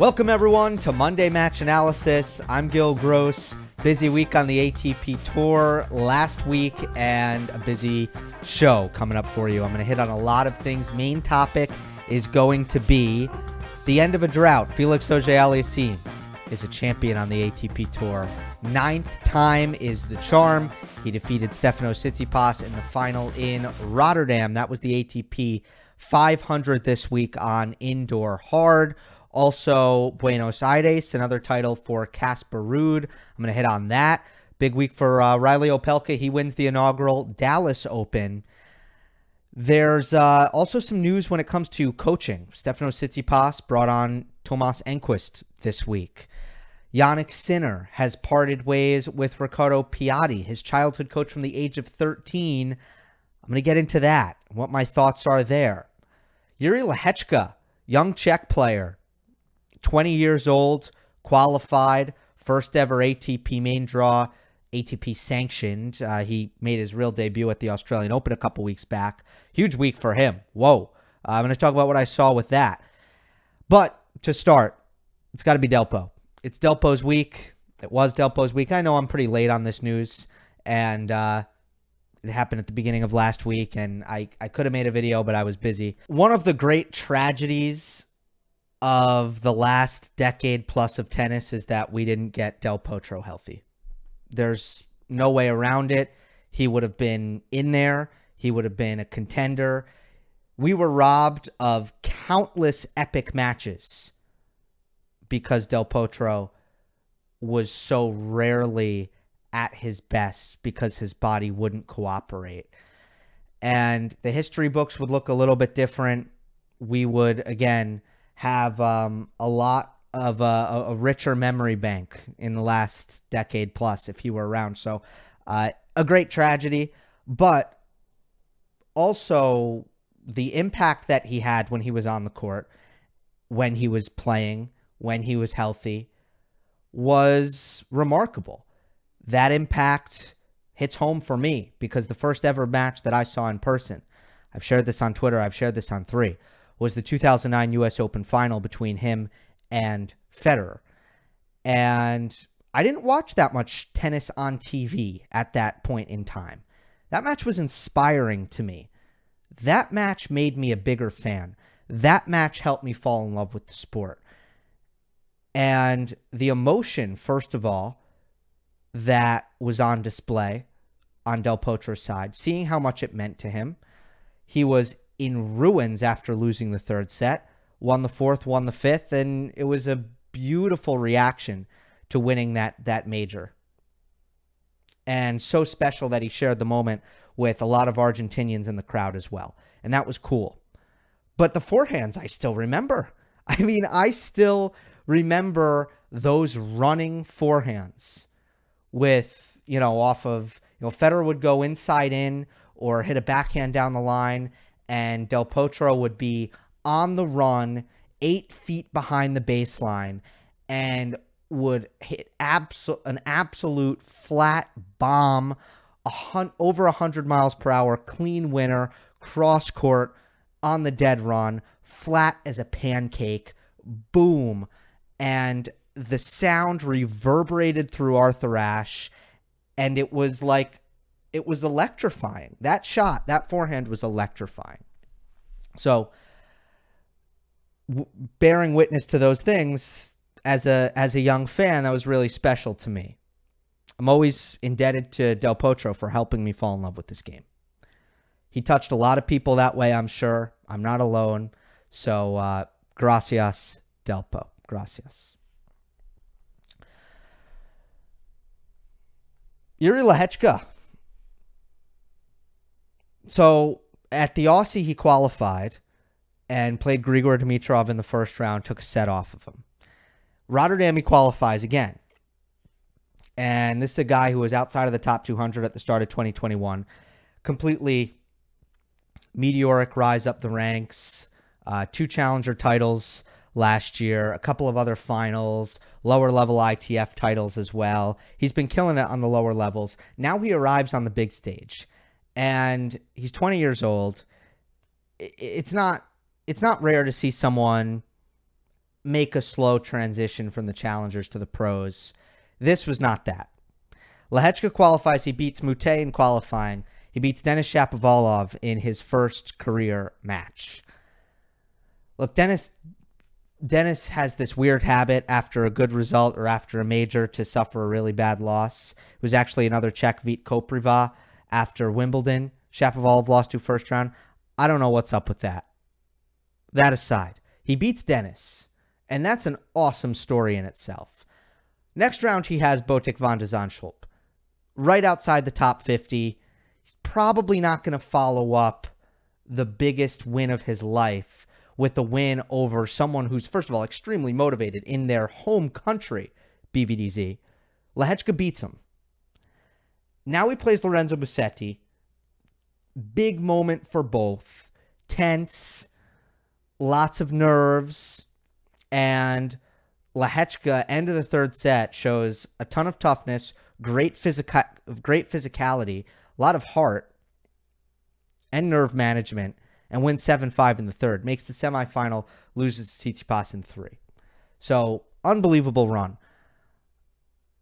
Welcome, everyone, to Monday Match Analysis. I'm Gill Gross. Busy week on the ATP Tour last week and a busy show coming up for you. I'm going to hit on a lot of things. Main topic is going to be the end of a drought. Felix Auger-Aliassime is a champion on the ATP Tour. Ninth time is the charm. He defeated Stefano Tsitsipas in the final in Rotterdam. That was the ATP 500 this week on indoor hard. Also, Buenos Aires, another title for Casper Ruud. I'm going to hit on that. Big week for uh, Reilly Opelka. He wins the inaugural Dallas Open. There's uh, also some news when it comes to coaching. Stefano Tsitsipas brought on Thomas Enqvist this week. Jannik Sinner has parted ways with Ricardo Piatti, his childhood coach from the age of 13. I'm going to get into that, what my thoughts are there. Jiri Lehecka, young Czech player, 20 years old, qualified, first ever ATP main draw, ATP sanctioned. Uh, he made his real debut at the Australian Open a couple weeks back. Huge week for him. Whoa. Uh, I'm going to talk about what I saw with that. But to start, it's got to be Delpo. It's Delpo's week. It was Delpo's week. I know I'm pretty late on this news, and uh, it happened at the beginning of last week, and I, I could have made a video, but I was busy. One of the great tragedies of the last decade plus of tennis is that we didn't get Del Potro healthy. There's no way around it. He would have been in there, he would have been a contender. We were robbed of countless epic matches because Del Potro was so rarely at his best because his body wouldn't cooperate. And the history books would look a little bit different. We would, again, have um, a lot of a, a, richer memory bank in the last decade plus if he were around. So, uh, a great tragedy, but also the impact that he had when he was on the court, when he was playing, when he was healthy, was remarkable. That impact hits home for me because the first ever match that I saw in person, I've shared this on Twitter, I've shared this on three was the 2009 US Open final between him and Federer. And I didn't watch that much tennis on TV at that point in time. That match was inspiring to me. That match made me a bigger fan. That match helped me fall in love with the sport. And the emotion, first of all, that was on display on Del Potro's side, seeing how much it meant to him. He was in ruins after losing the third set, won the fourth, won the fifth, and it was a beautiful reaction to winning that that major. And so special that he shared the moment with a lot of Argentinians in the crowd as well. And that was cool. But the forehands I still remember. I mean, I still remember those running forehands with, you know, off of, you know, Federer would go inside in or hit a backhand down the line and Del Potro would be on the run, eight feet behind the baseline, and would hit abso- an absolute flat bomb, a hun- over 100 miles per hour, clean winner, cross court, on the dead run, flat as a pancake, boom. And the sound reverberated through Arthur Ashe, and it was like it was electrifying. That shot, that forehand was electrifying. So, w- bearing witness to those things as a as a young fan, that was really special to me. I'm always indebted to Del Potro for helping me fall in love with this game. He touched a lot of people that way, I'm sure. I'm not alone. So, uh, gracias, Delpo. Gracias. Jiri Lehecka so at the Aussie, he qualified and played Grigor Dimitrov in the first round, took a set off of him. Rotterdam, he qualifies again. And this is a guy who was outside of the top 200 at the start of 2021. Completely meteoric rise up the ranks, uh, two challenger titles last year, a couple of other finals, lower level ITF titles as well. He's been killing it on the lower levels. Now he arrives on the big stage and he's 20 years old. It's not it's not rare to see someone make a slow transition from the challengers to the pros. This was not that. Lehecka qualifies. He beats Mute in qualifying. He beats Denis Shapovalov in his first career match. Look, Denis Denis has this weird habit after a good result or after a major to suffer a really bad loss. It was actually another Czech Vít Kopriva after Wimbledon. Shapovalov lost to first round. I don't know what's up with that. That aside, he beats Denis, and that's an awesome story in itself. Next round, he has Botic van de Zandschulp, right outside the top 50. He's probably not going to follow up the biggest win of his life with a win over someone who's, first of all, extremely motivated in their home country, BVDZ. Lehecka beats him. Now he plays Lorenzo Musetti. Big moment for both. Tense, lots of nerves, and Lehecka, end of the third set, shows a ton of toughness, great great physicality, a lot of heart, and nerve management, and wins 7 5 in the third. Makes the semifinal, loses to Tsitsipas in three. So, unbelievable run.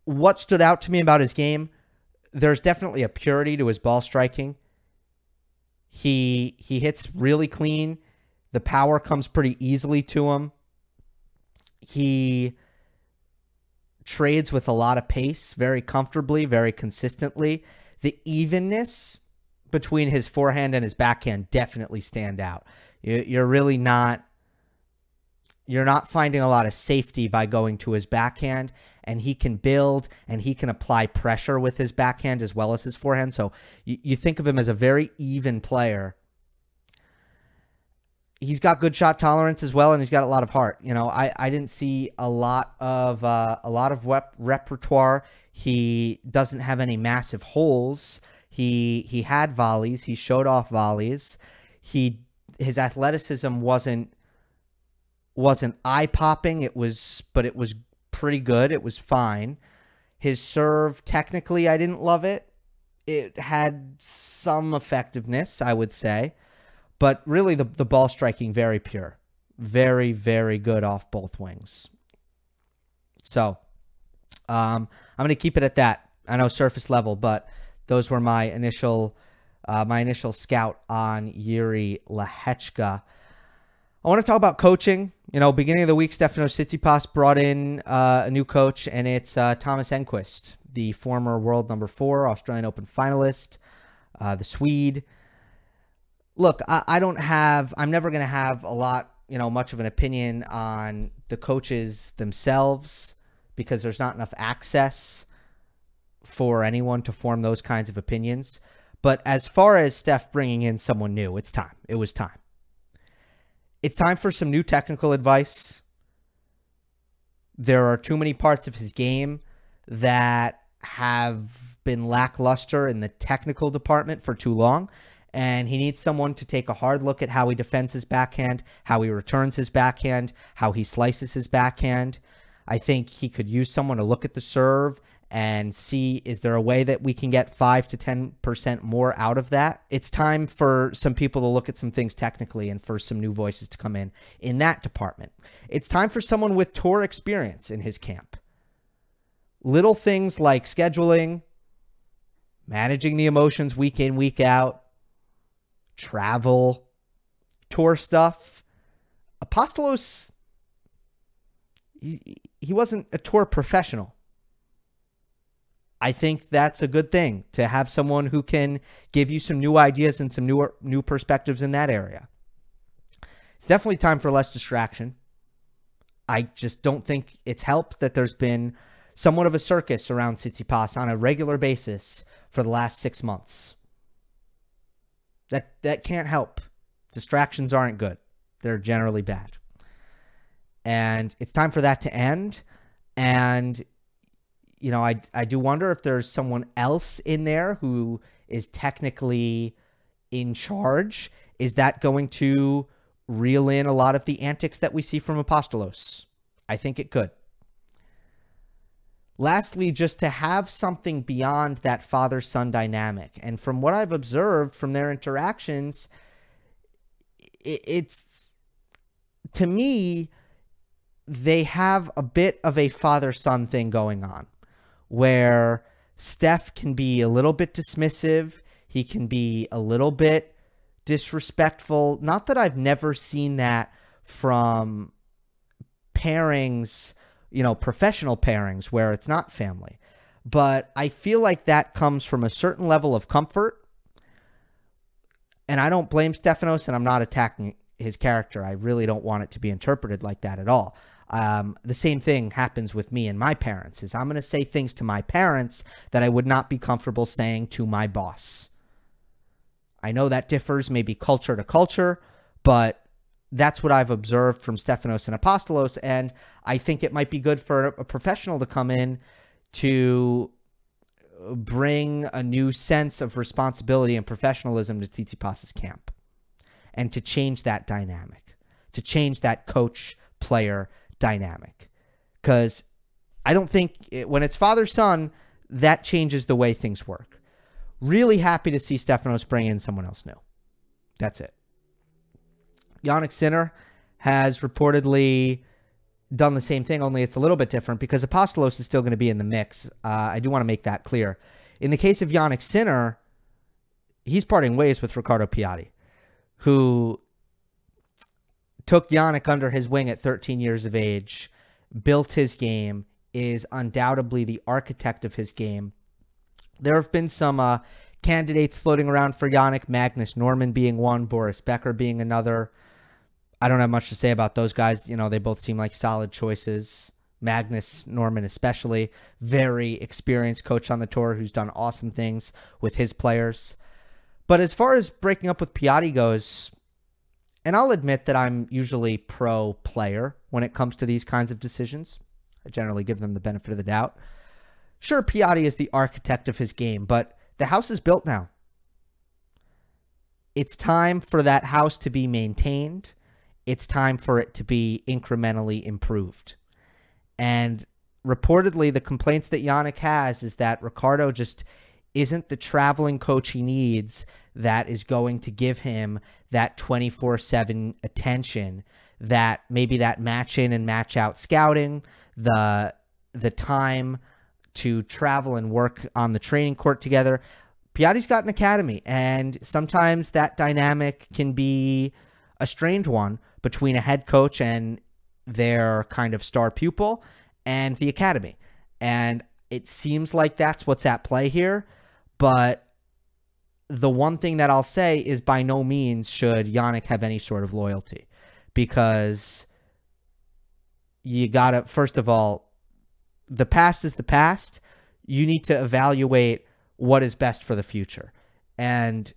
What stood out to me about his game? There's definitely a purity to his ball striking. He he hits really clean. The power comes pretty easily to him. He trades with a lot of pace, very comfortably, very consistently. The evenness between his forehand and his backhand definitely stand out. You're really not you're not finding a lot of safety by going to his backhand and he can build and he can apply pressure with his backhand as well as his forehand so you, you think of him as a very even player he's got good shot tolerance as well and he's got a lot of heart you know i, I didn't see a lot of uh, a lot of rep- repertoire he doesn't have any massive holes he he had volleys. He showed off volleys. He his athleticism wasn't wasn't eye popping. It was, but it was pretty good. It was fine. His serve, technically, I didn't love it. It had some effectiveness, I would say, but really the the ball striking very pure, very very good off both wings. So, um, I'm going to keep it at that. I know surface level, but those were my initial uh, my initial scout on Jiri Lehecka. I want to talk about coaching. You know, beginning of the week, Stefano Tsitsipas brought in uh, a new coach, and it's uh, Thomas Enqvist, the former world number four Australian Open finalist, uh, the Swede. Look, I, I don't have. I'm never going to have a lot, you know, much of an opinion on the coaches themselves because there's not enough access for anyone to form those kinds of opinions. But as far as Steph bringing in someone new, it's time. It was time. It's time for some new technical advice. There are too many parts of his game that have been lackluster in the technical department for too long. And he needs someone to take a hard look at how he defends his backhand, how he returns his backhand, how he slices his backhand. I think he could use someone to look at the serve and see is there a way that we can get 5 to 10% more out of that? It's time for some people to look at some things technically and for some new voices to come in in that department. It's time for someone with tour experience in his camp. Little things like scheduling managing the emotions week in week out travel tour stuff. Apostolos he, he wasn't a tour professional I think that's a good thing to have someone who can give you some new ideas and some new new perspectives in that area. It's definitely time for less distraction. I just don't think it's helped that there's been somewhat of a circus around Tsitsipas on a regular basis for the last six months. That that can't help. Distractions aren't good. They're generally bad. And it's time for that to end. And you know, I I do wonder if there's someone else in there who is technically in charge. Is that going to reel in a lot of the antics that we see from Apostolos? I think it could. Lastly, just to have something beyond that father son dynamic. And from what I've observed from their interactions, it's to me, they have a bit of a father son thing going on where Steph can be a little bit dismissive. He can be a little bit disrespectful. Not that I've never seen that from pairings, you know, professional pairings where it's not family. But I feel like that comes from a certain level of comfort. And I don't blame Stefanos, and I'm not attacking his character. I really don't want it to be interpreted like that at all. Um, the same thing happens with me and my parents. Is I'm going to say things to my parents that I would not be comfortable saying to my boss. I know that differs maybe culture to culture, but that's what I've observed from Stefanos and Apostolos, and I think it might be good for a professional to come in to bring a new sense of responsibility and professionalism to Tsitsipas's camp and to change that dynamic, to change that coach player dynamic. Because I don't think it, when it's father son, that changes the way things work. Really happy to see Stefanos bring in someone else new. That's it. Jannik Sinner has reportedly done the same thing, only it's a little bit different because Apostolos is still going to be in the mix. Uh, I do want to make that clear. In the case of Jannik Sinner, he's parting ways with Ricardo Piatti, who took Jannik under his wing at 13 years of age, built his game, is undoubtedly the architect of his game. There have been some uh, candidates floating around for Jannik, Magnus Norman being one, Boris Becker being another. I don't have much to say about those guys. You know, they both seem like solid choices. Magnus Norman, especially, very experienced coach on the tour who's done awesome things with his players. But as far as breaking up with Piatti goes, and I'll admit that I'm usually pro player when it comes to these kinds of decisions. I generally give them the benefit of the doubt. Sure, Piatti is the architect of his game, but the house is built now. It's time for that house to be maintained it's time for it to be incrementally improved. And reportedly, the complaints that Jannik has is that Ricardo just isn't the traveling coach he needs that is going to give him that 24 7 attention that maybe that match in and match out scouting, the the time to travel and work on the training court together. Piatti's got an academy, and sometimes that dynamic can be a strained one between a head coach and their kind of star pupil and the academy. And it seems like that's what's at play here. But the one thing that I'll say is by no means should Jannik have any sort of loyalty because you got to, first of all, the past is the past. You need to evaluate what is best for the future. And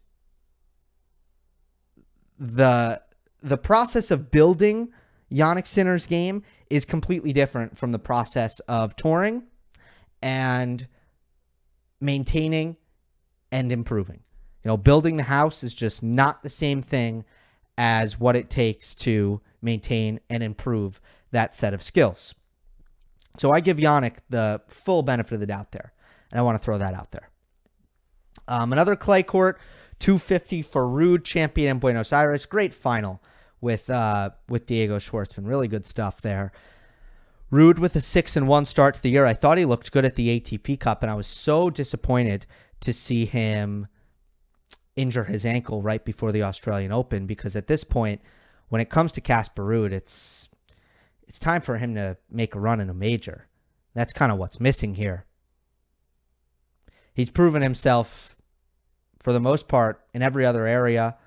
the the process of building Jannik Sinner's game is completely different from the process of touring and maintaining and improving. You know, building the house is just not the same thing as what it takes to maintain and improve that set of skills. So I give Jannik the full benefit of the doubt there, and I want to throw that out there. Um, another clay court, 250 for Ruud, champion in Buenos Aires. Great final with uh, with Diego Schwartzman. Really good stuff there. Ruud with a six and one start to the year. I thought he looked good at the ATP Cup, and I was so disappointed to see him injure his ankle right before the Australian Open because at this point, when it comes to Casper Ruud, it's it's time for him to make a run in a major. That's kind of what's missing here. He's proven himself for the most part in every other area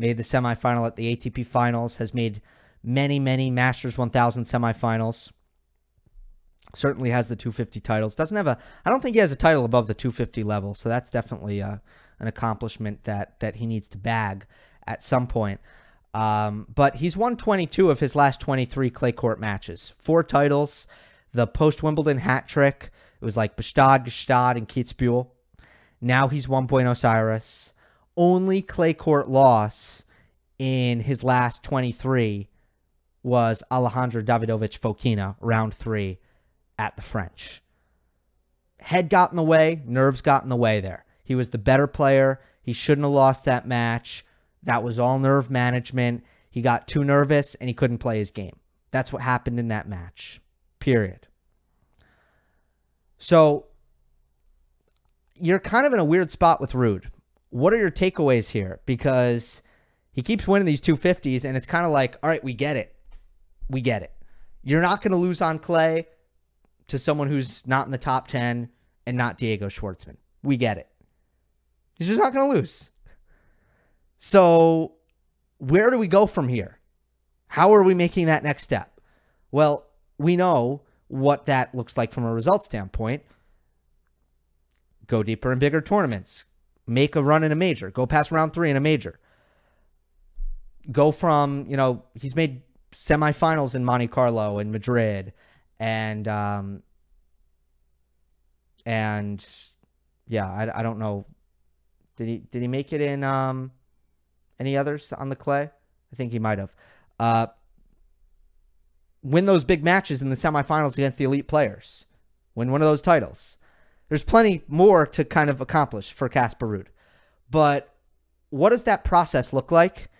made the semifinal at the ATP Finals, has made many, many Masters 1000 semifinals. Certainly has the 250 titles. Doesn't have a, I don't think he has a title above the 250 level, so that's definitely uh, an accomplishment that that he needs to bag at some point. Um, but he's won 22 of his last 23 clay court matches, four titles, the post Wimbledon hat trick. It was like Gstaad, Gstaad, and Kitzbühel. Now he's won Buenos Aires only clay court loss in his last 23 was Alejandro Davidovich Fokina, round three at the French. Head got in the way, nerves got in the way there. He was the better player. He shouldn't have lost that match. That was all nerve management. He got too nervous and he couldn't play his game. That's what happened in that match. Period. So you're kind of in a weird spot with Ruud. What are your takeaways here? Because he keeps winning these 250s, and it's kind of like, all right, we get it. We get it. You're not going to lose on clay to someone who's not in the top 10 and not Diego Schwartzman. We get it. He's just not going to lose. So, where do we go from here? How are we making that next step? Well, we know what that looks like from a result standpoint. Go deeper in bigger tournaments. Make a run in a major. Go past round three in a major. Go from, you know, he's made semifinals in Monte Carlo and Madrid and um and yeah, I, I don't know. Did he did he make it in um any others on the clay? I think he might have. Uh, win those big matches in the semifinals against the elite players. Win one of those titles. There's plenty more to kind of accomplish for Casper Ruud. But what does that process look like?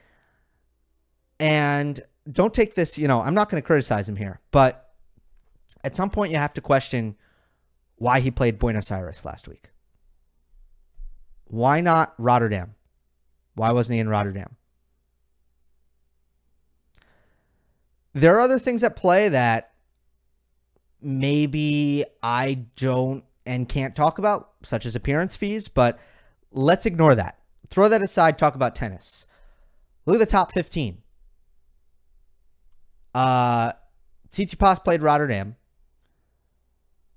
And don't take this, you know, I'm not going to criticize him here, but at some point you have to question why he played Buenos Aires last week. Why not Rotterdam? Why wasn't he in Rotterdam? There are other things at play that maybe I don't and can't talk about, such as appearance fees, but let's ignore that. Throw that aside, talk about tennis. Look at the top 15. Uh, Tsitsipas played Rotterdam.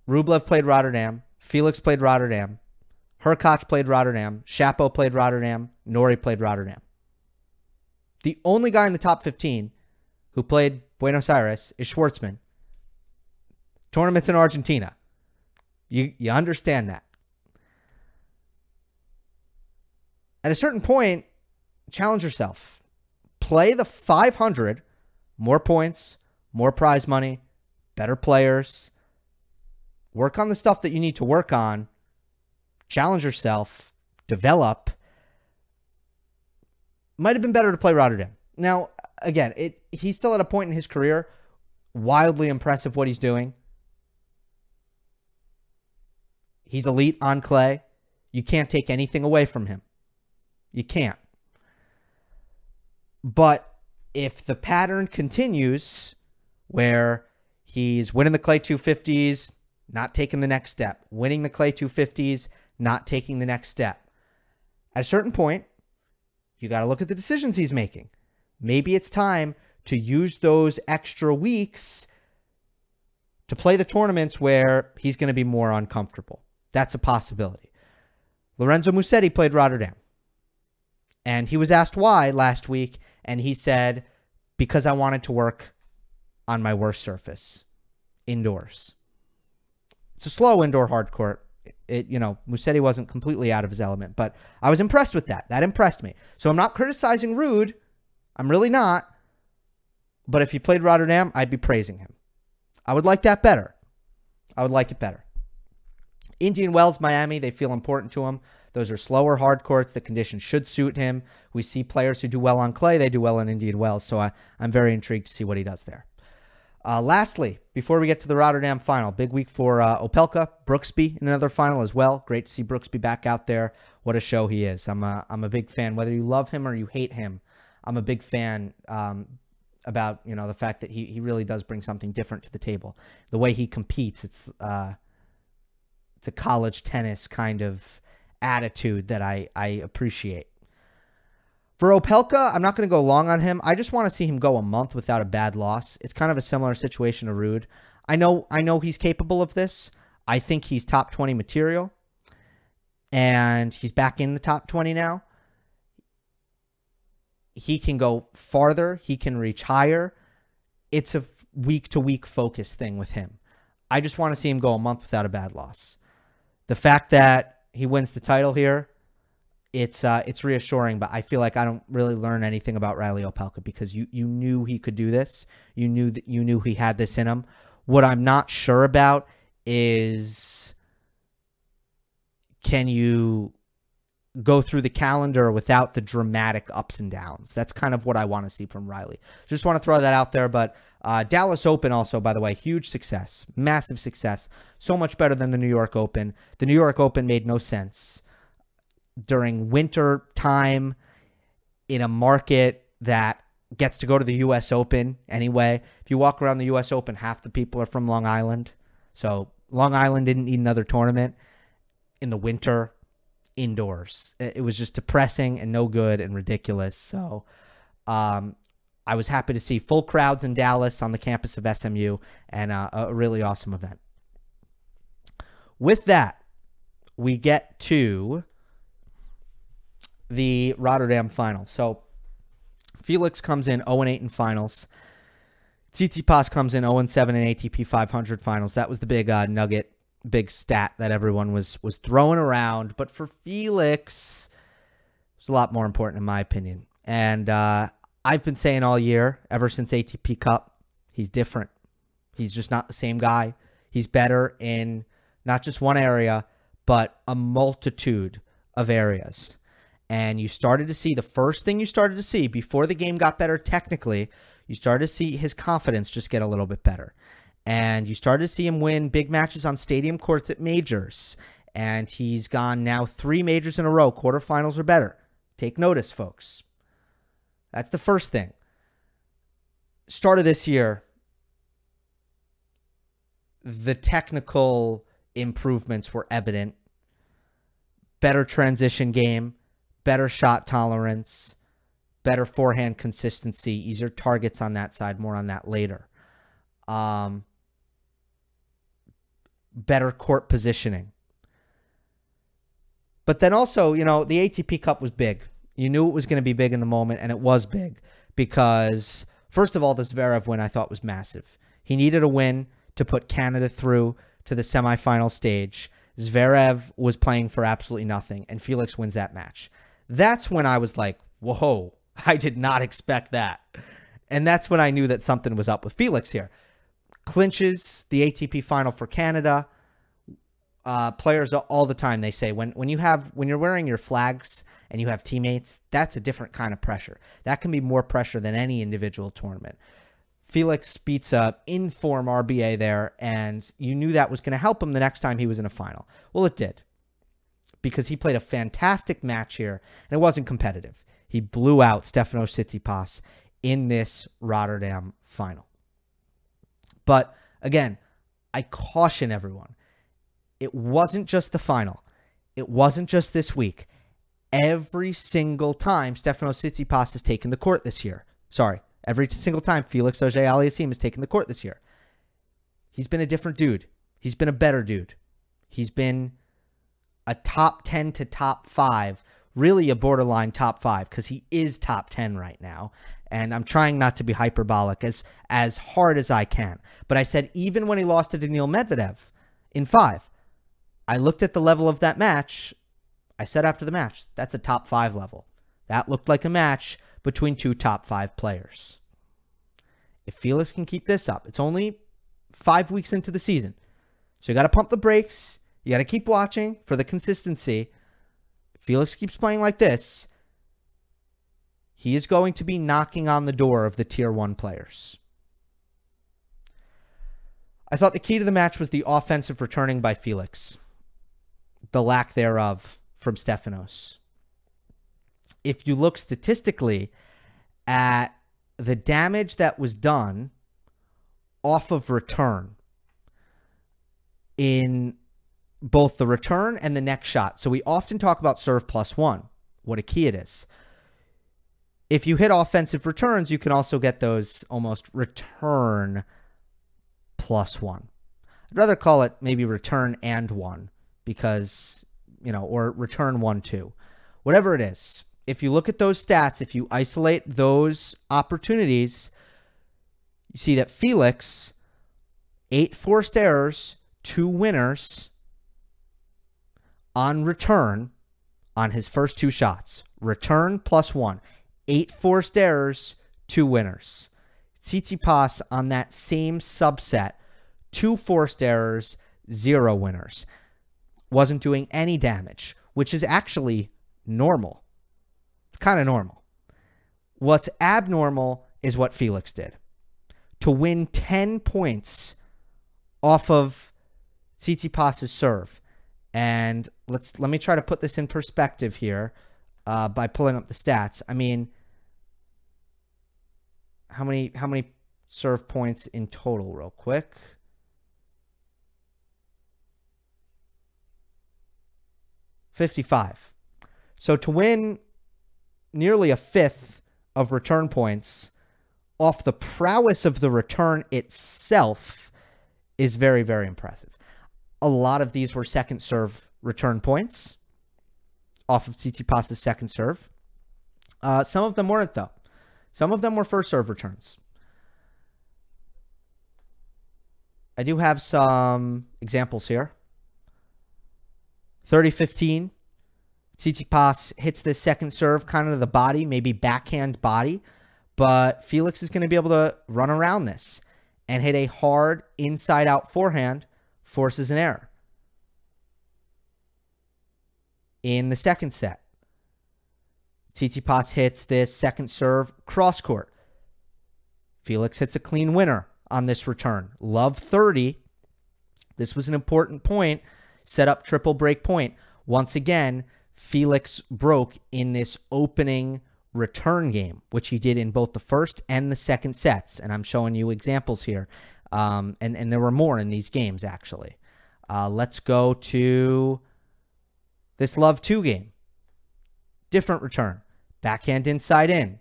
Rublev played Rotterdam. Felix played Rotterdam. Hurkacz played Rotterdam. Shapo played Rotterdam. Norrie played Rotterdam. The only guy in the top 15 who played Buenos Aires is Schwartzman. Tournaments in Argentina. You, you understand that. At a certain point, challenge yourself. Play the 500, more points, more prize money, better players. Work on the stuff that you need to work on. Challenge yourself, develop. Might have been better to play Rotterdam. Now, again, it he's still at a point in his career wildly impressive what he's doing. He's elite on clay. You can't take anything away from him. You can't. But if the pattern continues where he's winning the clay 250s, not taking the next step, winning the clay 250s, not taking the next step, at a certain point, you got to look at the decisions he's making. Maybe it's time to use those extra weeks to play the tournaments where he's going to be more uncomfortable. That's a possibility. Lorenzo Musetti played Rotterdam. And he was asked why last week, and he said, because I wanted to work on my worst surface, indoors. It's a slow indoor hard court. It, you know, Musetti wasn't completely out of his element, but I was impressed with that. That impressed me. So I'm not criticizing Ruud. I'm really not. But if he played Rotterdam, I'd be praising him. I would like that better. I would like it better. Indian Wells, Miami, they feel important to him. Those are slower hard courts. The conditions should suit him. We see players who do well on clay, they do well in Indian Wells. So I, I'm very intrigued to see what he does there. Uh, lastly, before we get to the Rotterdam final, big week for uh, Opelka, Brooksby in another final as well. Great to see Brooksby back out there. What a show he is. I'm a, I'm a big fan. Whether you love him or you hate him, I'm a big fan um, about you know the fact that he, he really does bring something different to the table. The way he competes, it's uh, it's a college tennis kind of attitude that I, I appreciate. For Opelka, I'm not going to go long on him. I just want to see him go a month without a bad loss. It's kind of a similar situation to Ruud. I know I know he's capable of this. I think he's top 20 material. And he's back in the top 20 now. He can go farther, he can reach higher. It's a week to week focus thing with him. I just want to see him go a month without a bad loss. The fact that he wins the title here, it's uh, it's reassuring. But I feel like I don't really learn anything about Reilly Opelka because you you knew he could do this. You knew that you knew he had this in him. What I'm not sure about is can you go through the calendar without the dramatic ups and downs. That's kind of what I want to see from Reilly. Just want to throw that out there, but Uh, Dallas Open, also, by the way, huge success, massive success. So much better than the New York Open. The New York Open made no sense during winter time in a market that gets to go to the U.S. Open anyway. If you walk around the U.S. Open, half the people are from Long Island. So Long Island didn't need another tournament in the winter indoors. It was just depressing and no good and ridiculous. So um, I was happy to see full crowds in Dallas on the campus of SMU and uh, a really awesome event. With that, we get to the Rotterdam final. So Felix comes in 0 8 in finals. Tsitsipas comes in 0 7 in ATP 500 finals. That was the big uh, nugget, big stat that everyone was was throwing around. But for Felix, it's a lot more important in my opinion. And uh, I've been saying all year, ever since ATP Cup, he's different. He's just not the same guy. He's better in not just one area, but a multitude of areas. And you started to see the first thing you started to see before the game got better technically, you started to see his confidence just get a little bit better. And you started to see him win big matches on stadium courts at majors. And he's gone now three majors in a row, quarterfinals or better. Take notice, folks. That's the first thing. Start of this year, the technical improvements were evident. Better transition game, better shot tolerance, better forehand consistency, easier targets on that side, more on that later. Um, better court positioning. But then also, you know, the ATP Cup was big. You knew it was going to be big in the moment, and it was big because, first of all, the Zverev win I thought was massive. He needed a win to put Canada through to the semifinal stage. Zverev was playing for absolutely nothing, and Felix wins that match. That's when I was like, whoa, I did not expect that. And that's when I knew that something was up with Felix here. Clinches the ATP final for Canada. Uh, players all the time they say when when you have when you're wearing your flags and you have teammates, that's a different kind of pressure. That can be more pressure than any individual tournament. Felix beats a inform RBA there, and you knew that was going to help him the next time he was in a final. Well, it did because he played a fantastic match here, and it wasn't competitive. He blew out Stefano Tsitsipas in this Rotterdam final. But again, I caution everyone. It wasn't just the final. It wasn't just this week. Every single time Stefano Tsitsipas has taken the court this year. Sorry, every single time Felix Auger-Aliassime has taken the court this year. He's been a different dude. He's been a better dude. He's been a top 10 to top 5 really a borderline top five because he is top 10 right now. And I'm trying not to be hyperbolic as, as hard as I can. But I said, even when he lost to Daniil Medvedev in five, I looked at the level of that match. I said after the match, that's a top five level. That looked like a match between two top five players. If Felix can keep this up, it's only five weeks into the season. So you got to pump the brakes. You got to keep watching for the consistency. Felix keeps playing like this, he is going to be knocking on the door of the tier one players. I thought the key to the match was the offensive returning by Felix, the lack thereof from Stefanos. If you look statistically at the damage that was done off of return in both the return and the next shot. So we often talk about serve plus one, what a key it is. If you hit offensive returns, you can also get those almost return plus one. I'd rather call it maybe return and one because, you know, or return one, two. Whatever it is. If you look at those stats, if you isolate those opportunities, you see that Felix, eight forced errors, two winners, on return on his first two shots. Return plus one. Eight forced errors, two winners. Tsitsipas on that same subset, two forced errors, zero winners. Wasn't doing any damage, which is actually normal. It's kind of normal. What's abnormal is what Felix did. to win 10 points off of Tsitsipas' serve. And let's let me try to put this in perspective here uh, by pulling up the stats. I mean, how many how many serve points in total, real quick? Fifty-five. So to win nearly a fifth of return points off the prowess of the return itself is very, very impressive. A lot of these were second serve return points off of Tsitsipas' second serve. Uh, some of them weren't, though. Some of them were first serve returns. I do have some examples here. 30-15. Tsitsipas hits this second serve kind of the body, maybe backhand body, but Felix is going to be able to run around this and hit a hard inside out forehand, forces an error. In the second set, Tsitsipas hits this second serve cross court. Felix hits a clean winner on this return. Love 30. This was an important point. Set up triple break point. Once again, Felix broke in this opening return game, which he did in both the first and the second sets. And I'm showing you examples here. Um, and, and there were more in these games, actually. Uh, let's go to this Love 2 game. Different return. Backhand inside in.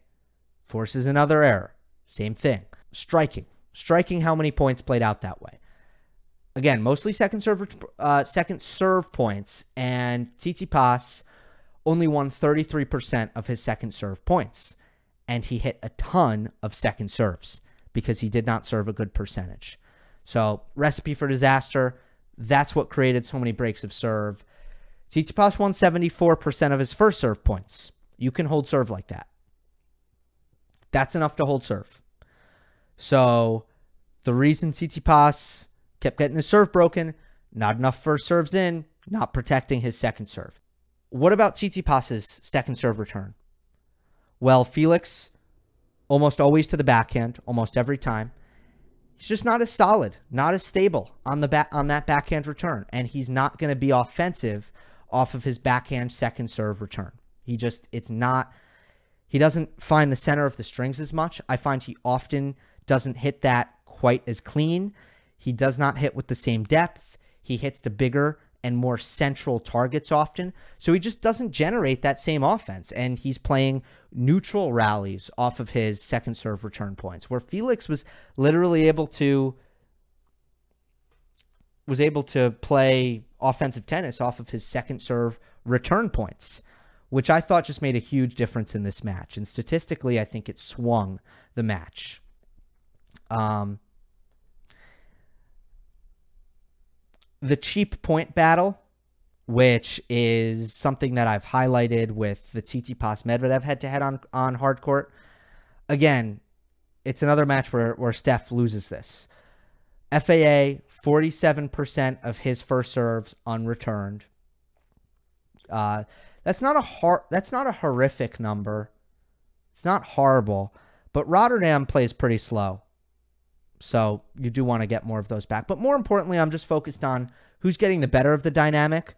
Forces another error. Same thing. Striking. Striking how many points played out that way. Again, mostly second serve uh, second serve points, and Tsitsipas only won 33% of his second serve points. And he hit a ton of second serves because he did not serve a good percentage. So, recipe for disaster. That's what created so many breaks of serve. Tsitsipas won 74% of his first serve points. You can hold serve like that. That's enough to hold serve. So, the reason Tsitsipas kept getting his serve broken, not enough first serves in, not protecting his second serve. What about Tsitsipas's second serve return? Well, Felix, almost always to the backhand, almost every time. He's just not as solid, not as stable on the back on that backhand return, and he's not going to be offensive off of his backhand second serve return. He just it's not he doesn't find the center of the strings as much. I find he often doesn't hit that quite as clean. He does not hit with the same depth. He hits the bigger and more central targets often. So he just doesn't generate that same offense. And he's playing neutral rallies off of his second serve return points, where Felix was literally able to was able to play offensive tennis off of his second serve return points, which I thought just made a huge difference in this match. And statistically, I think it swung the match. Um, the cheap point battle, which is something that I've highlighted with the Tsitsipas Medvedev head to head on on hard court. Again, it's another match where where Steph loses this. FAA 47% of his first serves unreturned. Uh, that's not a hor- that's not a horrific number. It's not horrible, but Rotterdam plays pretty slow. So you do want to get more of those back. But more importantly, I'm just focused on who's getting the better of the dynamic.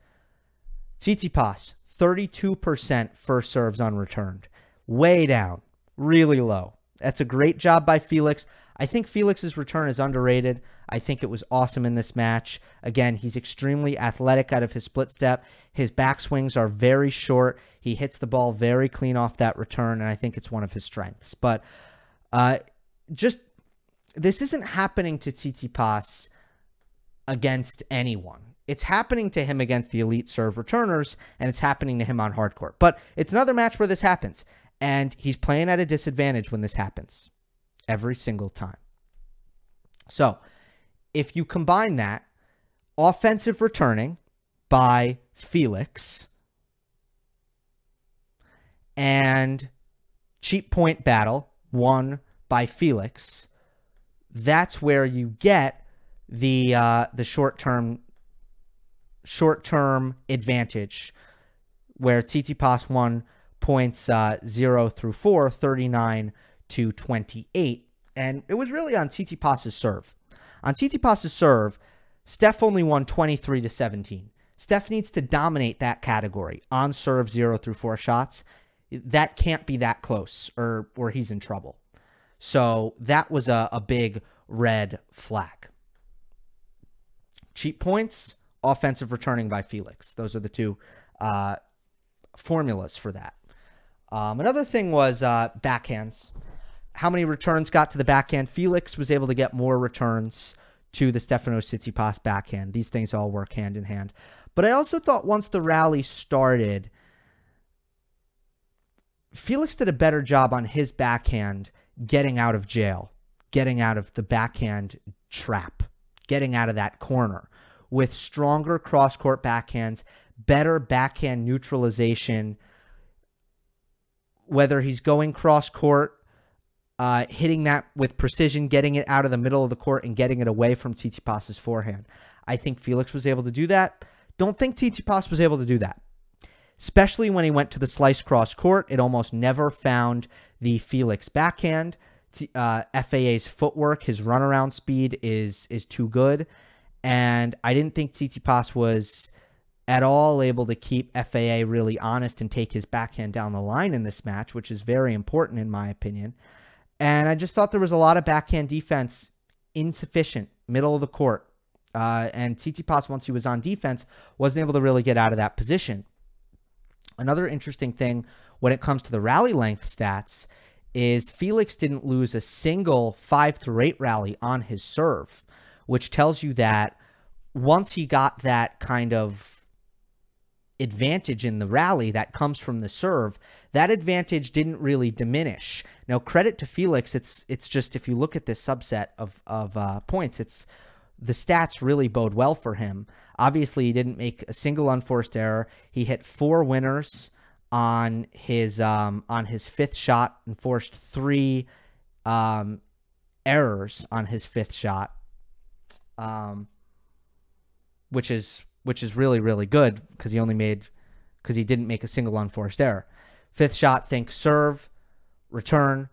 Tsitsipas, 32% first serves unreturned. Way down. Really low. That's a great job by Felix. I think Felix's return is underrated. I think it was awesome in this match. Again, he's extremely athletic out of his split step. His backswings are very short. He hits the ball very clean off that return, and I think it's one of his strengths. But uh, just this isn't happening to Tsitsipas against anyone. It's happening to him against the elite serve returners, and it's happening to him on hardcourt. But it's another match where this happens, and he's playing at a disadvantage when this happens every single time. So, if you combine that offensive returning by Felix and cheap point battle won by Felix, that's where you get the uh, the short term short term advantage, where Tsitsipas won points uh, zero through four, 39 to 28 And it was really on Tsitsipas's serve. On Tsitsipas's serve, Steph only won 23 to 17. Steph needs to dominate that category on serve 0 through 4 shots. That can't be that close or or he's in trouble. So that was a, a big red flag. Cheap points, offensive returning by Felix. Those are the two uh, formulas for that. Um, another thing was uh, backhands. How many returns got to the backhand? Felix was able to get more returns to the Stefano Tsitsipas backhand. These things all work hand in hand. But I also thought once the rally started, Felix did a better job on his backhand getting out of jail, getting out of the backhand trap, getting out of that corner with stronger cross court backhands, better backhand neutralization. Whether he's going cross court, uh, hitting that with precision, getting it out of the middle of the court, and getting it away from Tsitsipas's forehand. I think Felix was able to do that. Don't think Tsitsipas was able to do that. Especially when he went to the slice cross court, it almost never found the Felix backhand. Uh, FAA's footwork, his runaround speed is is too good, and I didn't think Tsitsipas was at all able to keep FAA really honest and take his backhand down the line in this match, which is very important in my opinion. And I just thought there was a lot of backhand defense insufficient, middle of the court. Uh, and Tsitsipas, once he was on defense, wasn't able to really get out of that position. Another interesting thing when it comes to the rally length stats is Felix didn't lose a single five through eight rally on his serve, which tells you that once he got that kind of advantage in the rally that comes from the serve, that advantage didn't really diminish. Now, credit to Felix, it's it's just if you look at this subset of of uh, points, it's the stats really bode well for him. Obviously, he didn't make a single unforced error. He hit four winners on his um, on his fifth shot and forced three um, errors on his fifth shot, um, which is which is really really good because he only made because he didn't make a single unforced error. Fifth shot, think serve, return,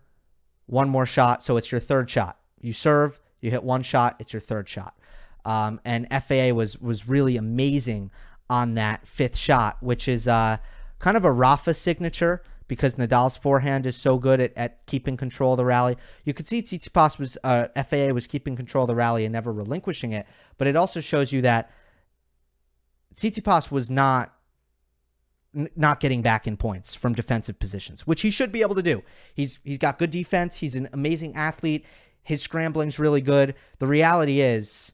one more shot, so it's your third shot. You serve, you hit one shot, it's your third shot. Um, and FAA was was really amazing on that fifth shot, which is uh, kind of a Rafa signature because Nadal's forehand is so good at, at keeping control of the rally. You could see Tsitsipas was uh, FAA was keeping control of the rally and never relinquishing it, but it also shows you that Tsitsipas was not not getting back in points from defensive positions, which he should be able to do. He's he's got good defense. He's an amazing athlete. His scrambling's really good. The reality is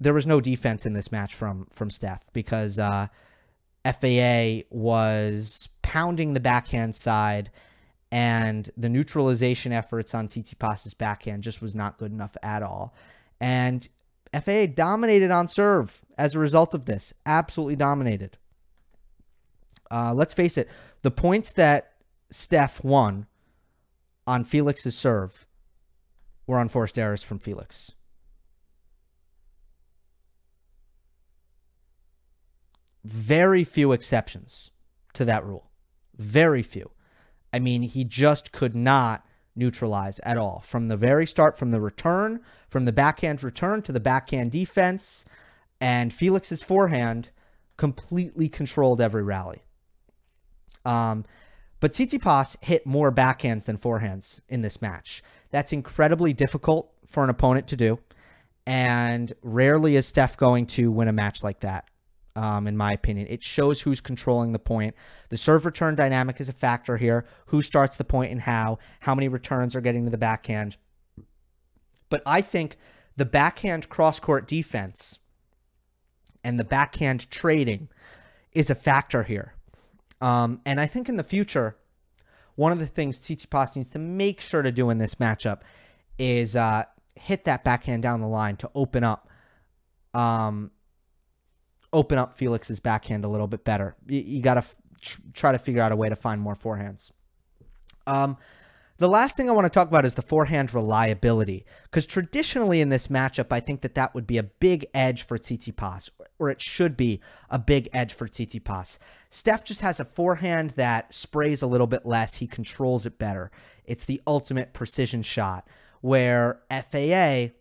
there was no defense in this match from from Steph because uh, FAA was pounding the backhand side, and the neutralization efforts on Tsitsipas's backhand just was not good enough at all. And FAA dominated on serve as a result of this. Absolutely dominated. Uh, let's face it, the points that Steph won on Felix's serve were on forced errors from Felix. very few exceptions to that rule. Very few. I mean, he just could not neutralize at all from the very start, from the return, from the backhand return to the backhand defense. And Felix's forehand completely controlled every rally. Um, but Tsitsipas hit more backhands than forehands in this match. That's incredibly difficult for an opponent to do. And rarely is Steph going to win a match like that um, in my opinion. It shows who's controlling the point. The serve return dynamic is a factor here. Who starts the point and how? How many returns are getting to the backhand? But I think the backhand cross court defense and the backhand trading is a factor here. Um, and I think in the future, one of the things Tsitsipas needs to make sure to do in this matchup is uh, hit that backhand down the line to open up um, open up Felix's backhand a little bit better. You, you got to f- try to figure out a way to find more forehands. Um, the last thing I want to talk about is the forehand reliability, because traditionally in this matchup, I think that that would be a big edge for Tsitsipas, or it should be a big edge for Tsitsipas. Steph just has a forehand that sprays a little bit less. He controls it better. It's the ultimate precision shot. where FAA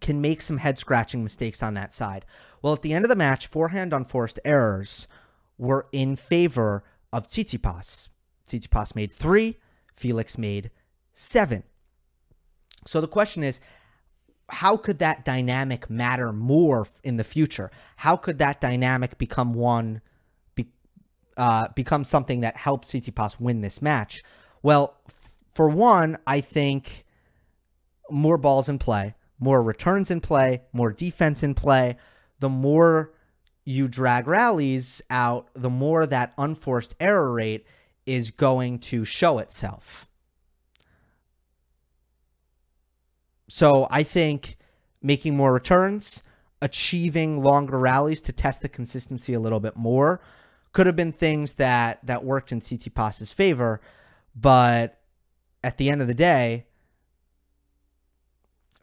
can make some head scratching mistakes on that side. Well, at the end of the match, forehand unforced errors were in favor of Tsitsipas. Tsitsipas made three, Felix made seven. So the question is, how could that dynamic matter more in the future? How could that dynamic become one, be, uh, become something that helps Tsitsipas win this match? Well, f- for one, I think more balls in play, more returns in play, more defense in play. The more you drag rallies out, the more that unforced error rate is going to show itself. So I think making more returns, achieving longer rallies to test the consistency a little bit more could have been things that that worked in Tsitsipas's favor, but at the end of the day,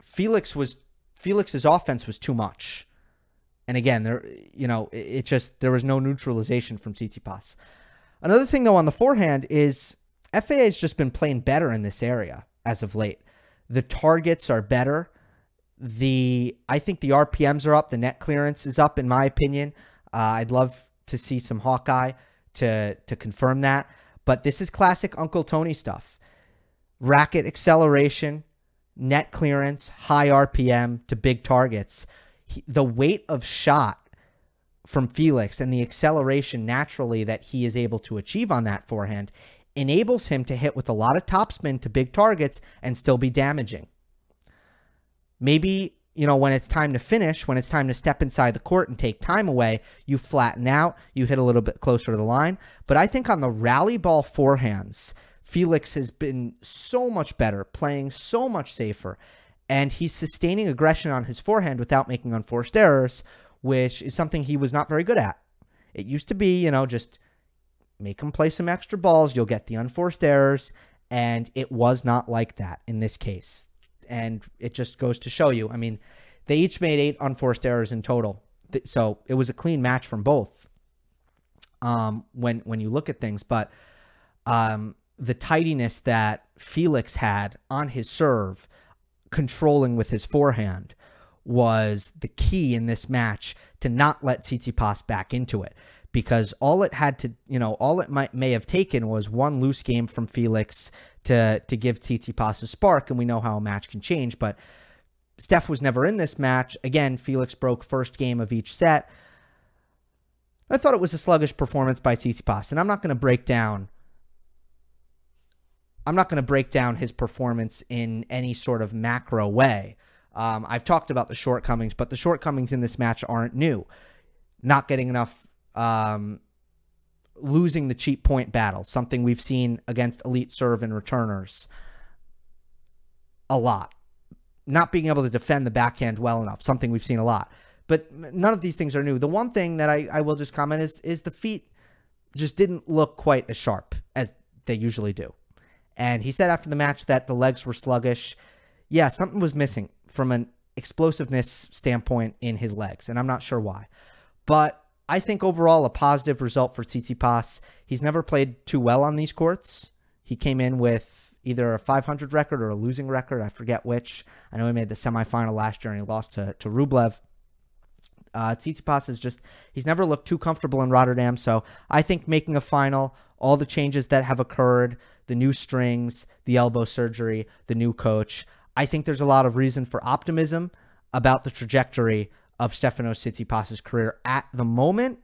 Felix was Felix's offense was too much. And again, there, you know, it, it just there was no neutralization from Tsitsipas. Another thing though on the forehand is FAA has just been playing better in this area as of late. The targets are better. The I think the RPMs are up. The net clearance is up, in my opinion. Uh, I'd love to see some Hawkeye to to confirm that. But this is classic Uncle Tony stuff. Racket acceleration, net clearance, high RPM to big targets he, the weight of shot from Felix and the acceleration naturally that he is able to achieve on that forehand enables him to hit with a lot of topspin to big targets and still be damaging. Maybe, you know, when it's time to finish, when it's time to step inside the court and take time away, you flatten out, you hit a little bit closer to the line. But I think on the rally ball forehands, Felix has been so much better, playing so much safer and he's sustaining aggression on his forehand without making unforced errors, which is something he was not very good at. It used to be, you know, just make him play some extra balls, you'll get the unforced errors, and it was not like that in this case. And it just goes to show you. I mean, they each made eight unforced errors in total, so it was a clean match from both. Um, when when you look at things, but um, the tidiness that Felix had on his serve controlling with his forehand was the key in this match to not let Tsitsipas back into it because all it had to, you know, all it might may have taken was one loose game from Felix to to give Tsitsipas a spark, and we know how a match can change. But Steph was never in this match. Again, Felix broke first game of each set. I thought it was a sluggish performance by Tsitsipas, and I'm not going to break down I'm not going to break down his performance in any sort of macro way. Um, I've talked about the shortcomings, but the shortcomings in this match aren't new. Not getting enough, um, losing the cheap point battle, something we've seen against elite serve and returners a lot. Not being able to defend the backhand well enough, something we've seen a lot. But none of these things are new. The one thing that I, I will just comment is is the feet just didn't look quite as sharp as they usually do. And he said after the match that the legs were sluggish. Yeah, something was missing from an explosiveness standpoint in his legs, and I'm not sure why. But I think overall a positive result for Tsitsipas. He's never played too well on these courts. He came in with either a 500 record or a losing record. I forget which. I know he made the semifinal last year and he lost to, to Rublev. Uh, Tsitsipas is just, he's never looked too comfortable in Rotterdam. So I think making a final, all the changes that have occurred, the new strings, the elbow surgery, the new coach. I think there's a lot of reason for optimism about the trajectory of Stefano Tsitsipas's career at the moment,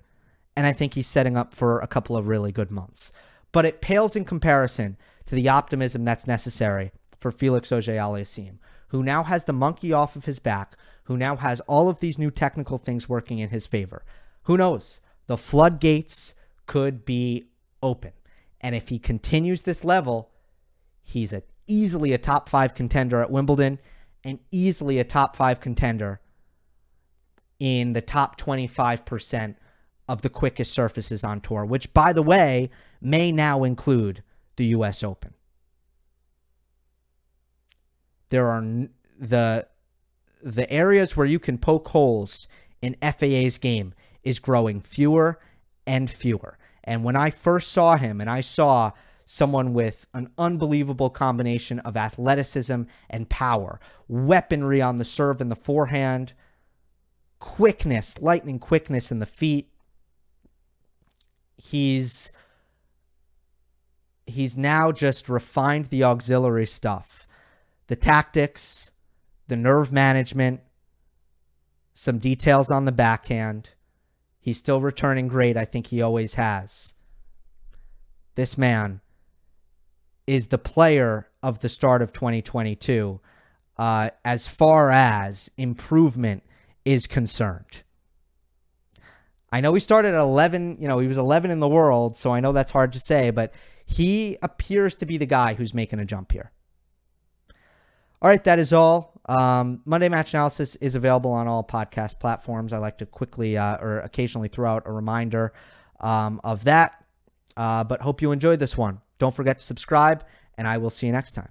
and I think he's setting up for a couple of really good months. But it pales in comparison to the optimism that's necessary for Felix Auger-Aliassime, who now has the monkey off of his back, who now has all of these new technical things working in his favor. Who knows? The floodgates could be open. And if he continues this level, he's a, easily a top five contender at Wimbledon and easily a top five contender in the top 25% of the quickest surfaces on tour, which, by the way, may now include the U.S. Open. There are the the areas where you can poke holes in FAA's game is growing fewer and fewer. And when I first saw him and I saw someone with an unbelievable combination of athleticism and power, weaponry on the serve and the forehand, quickness, lightning quickness in the feet. He's he's now just refined the auxiliary stuff, the tactics, the nerve management, some details on the backhand. He's still returning great. I think he always has. This man is the player of the start of 2022 uh, as far as improvement is concerned. I know he started at 11, you know, he was 11 in the world, so I know that's hard to say, but he appears to be the guy who's making a jump here. All right, that is all. Um, Monday Match Analysis is available on all podcast platforms. I like to quickly uh, or occasionally throw out a reminder um, of that. Uh, but hope you enjoyed this one. Don't forget to subscribe, and I will see you next time.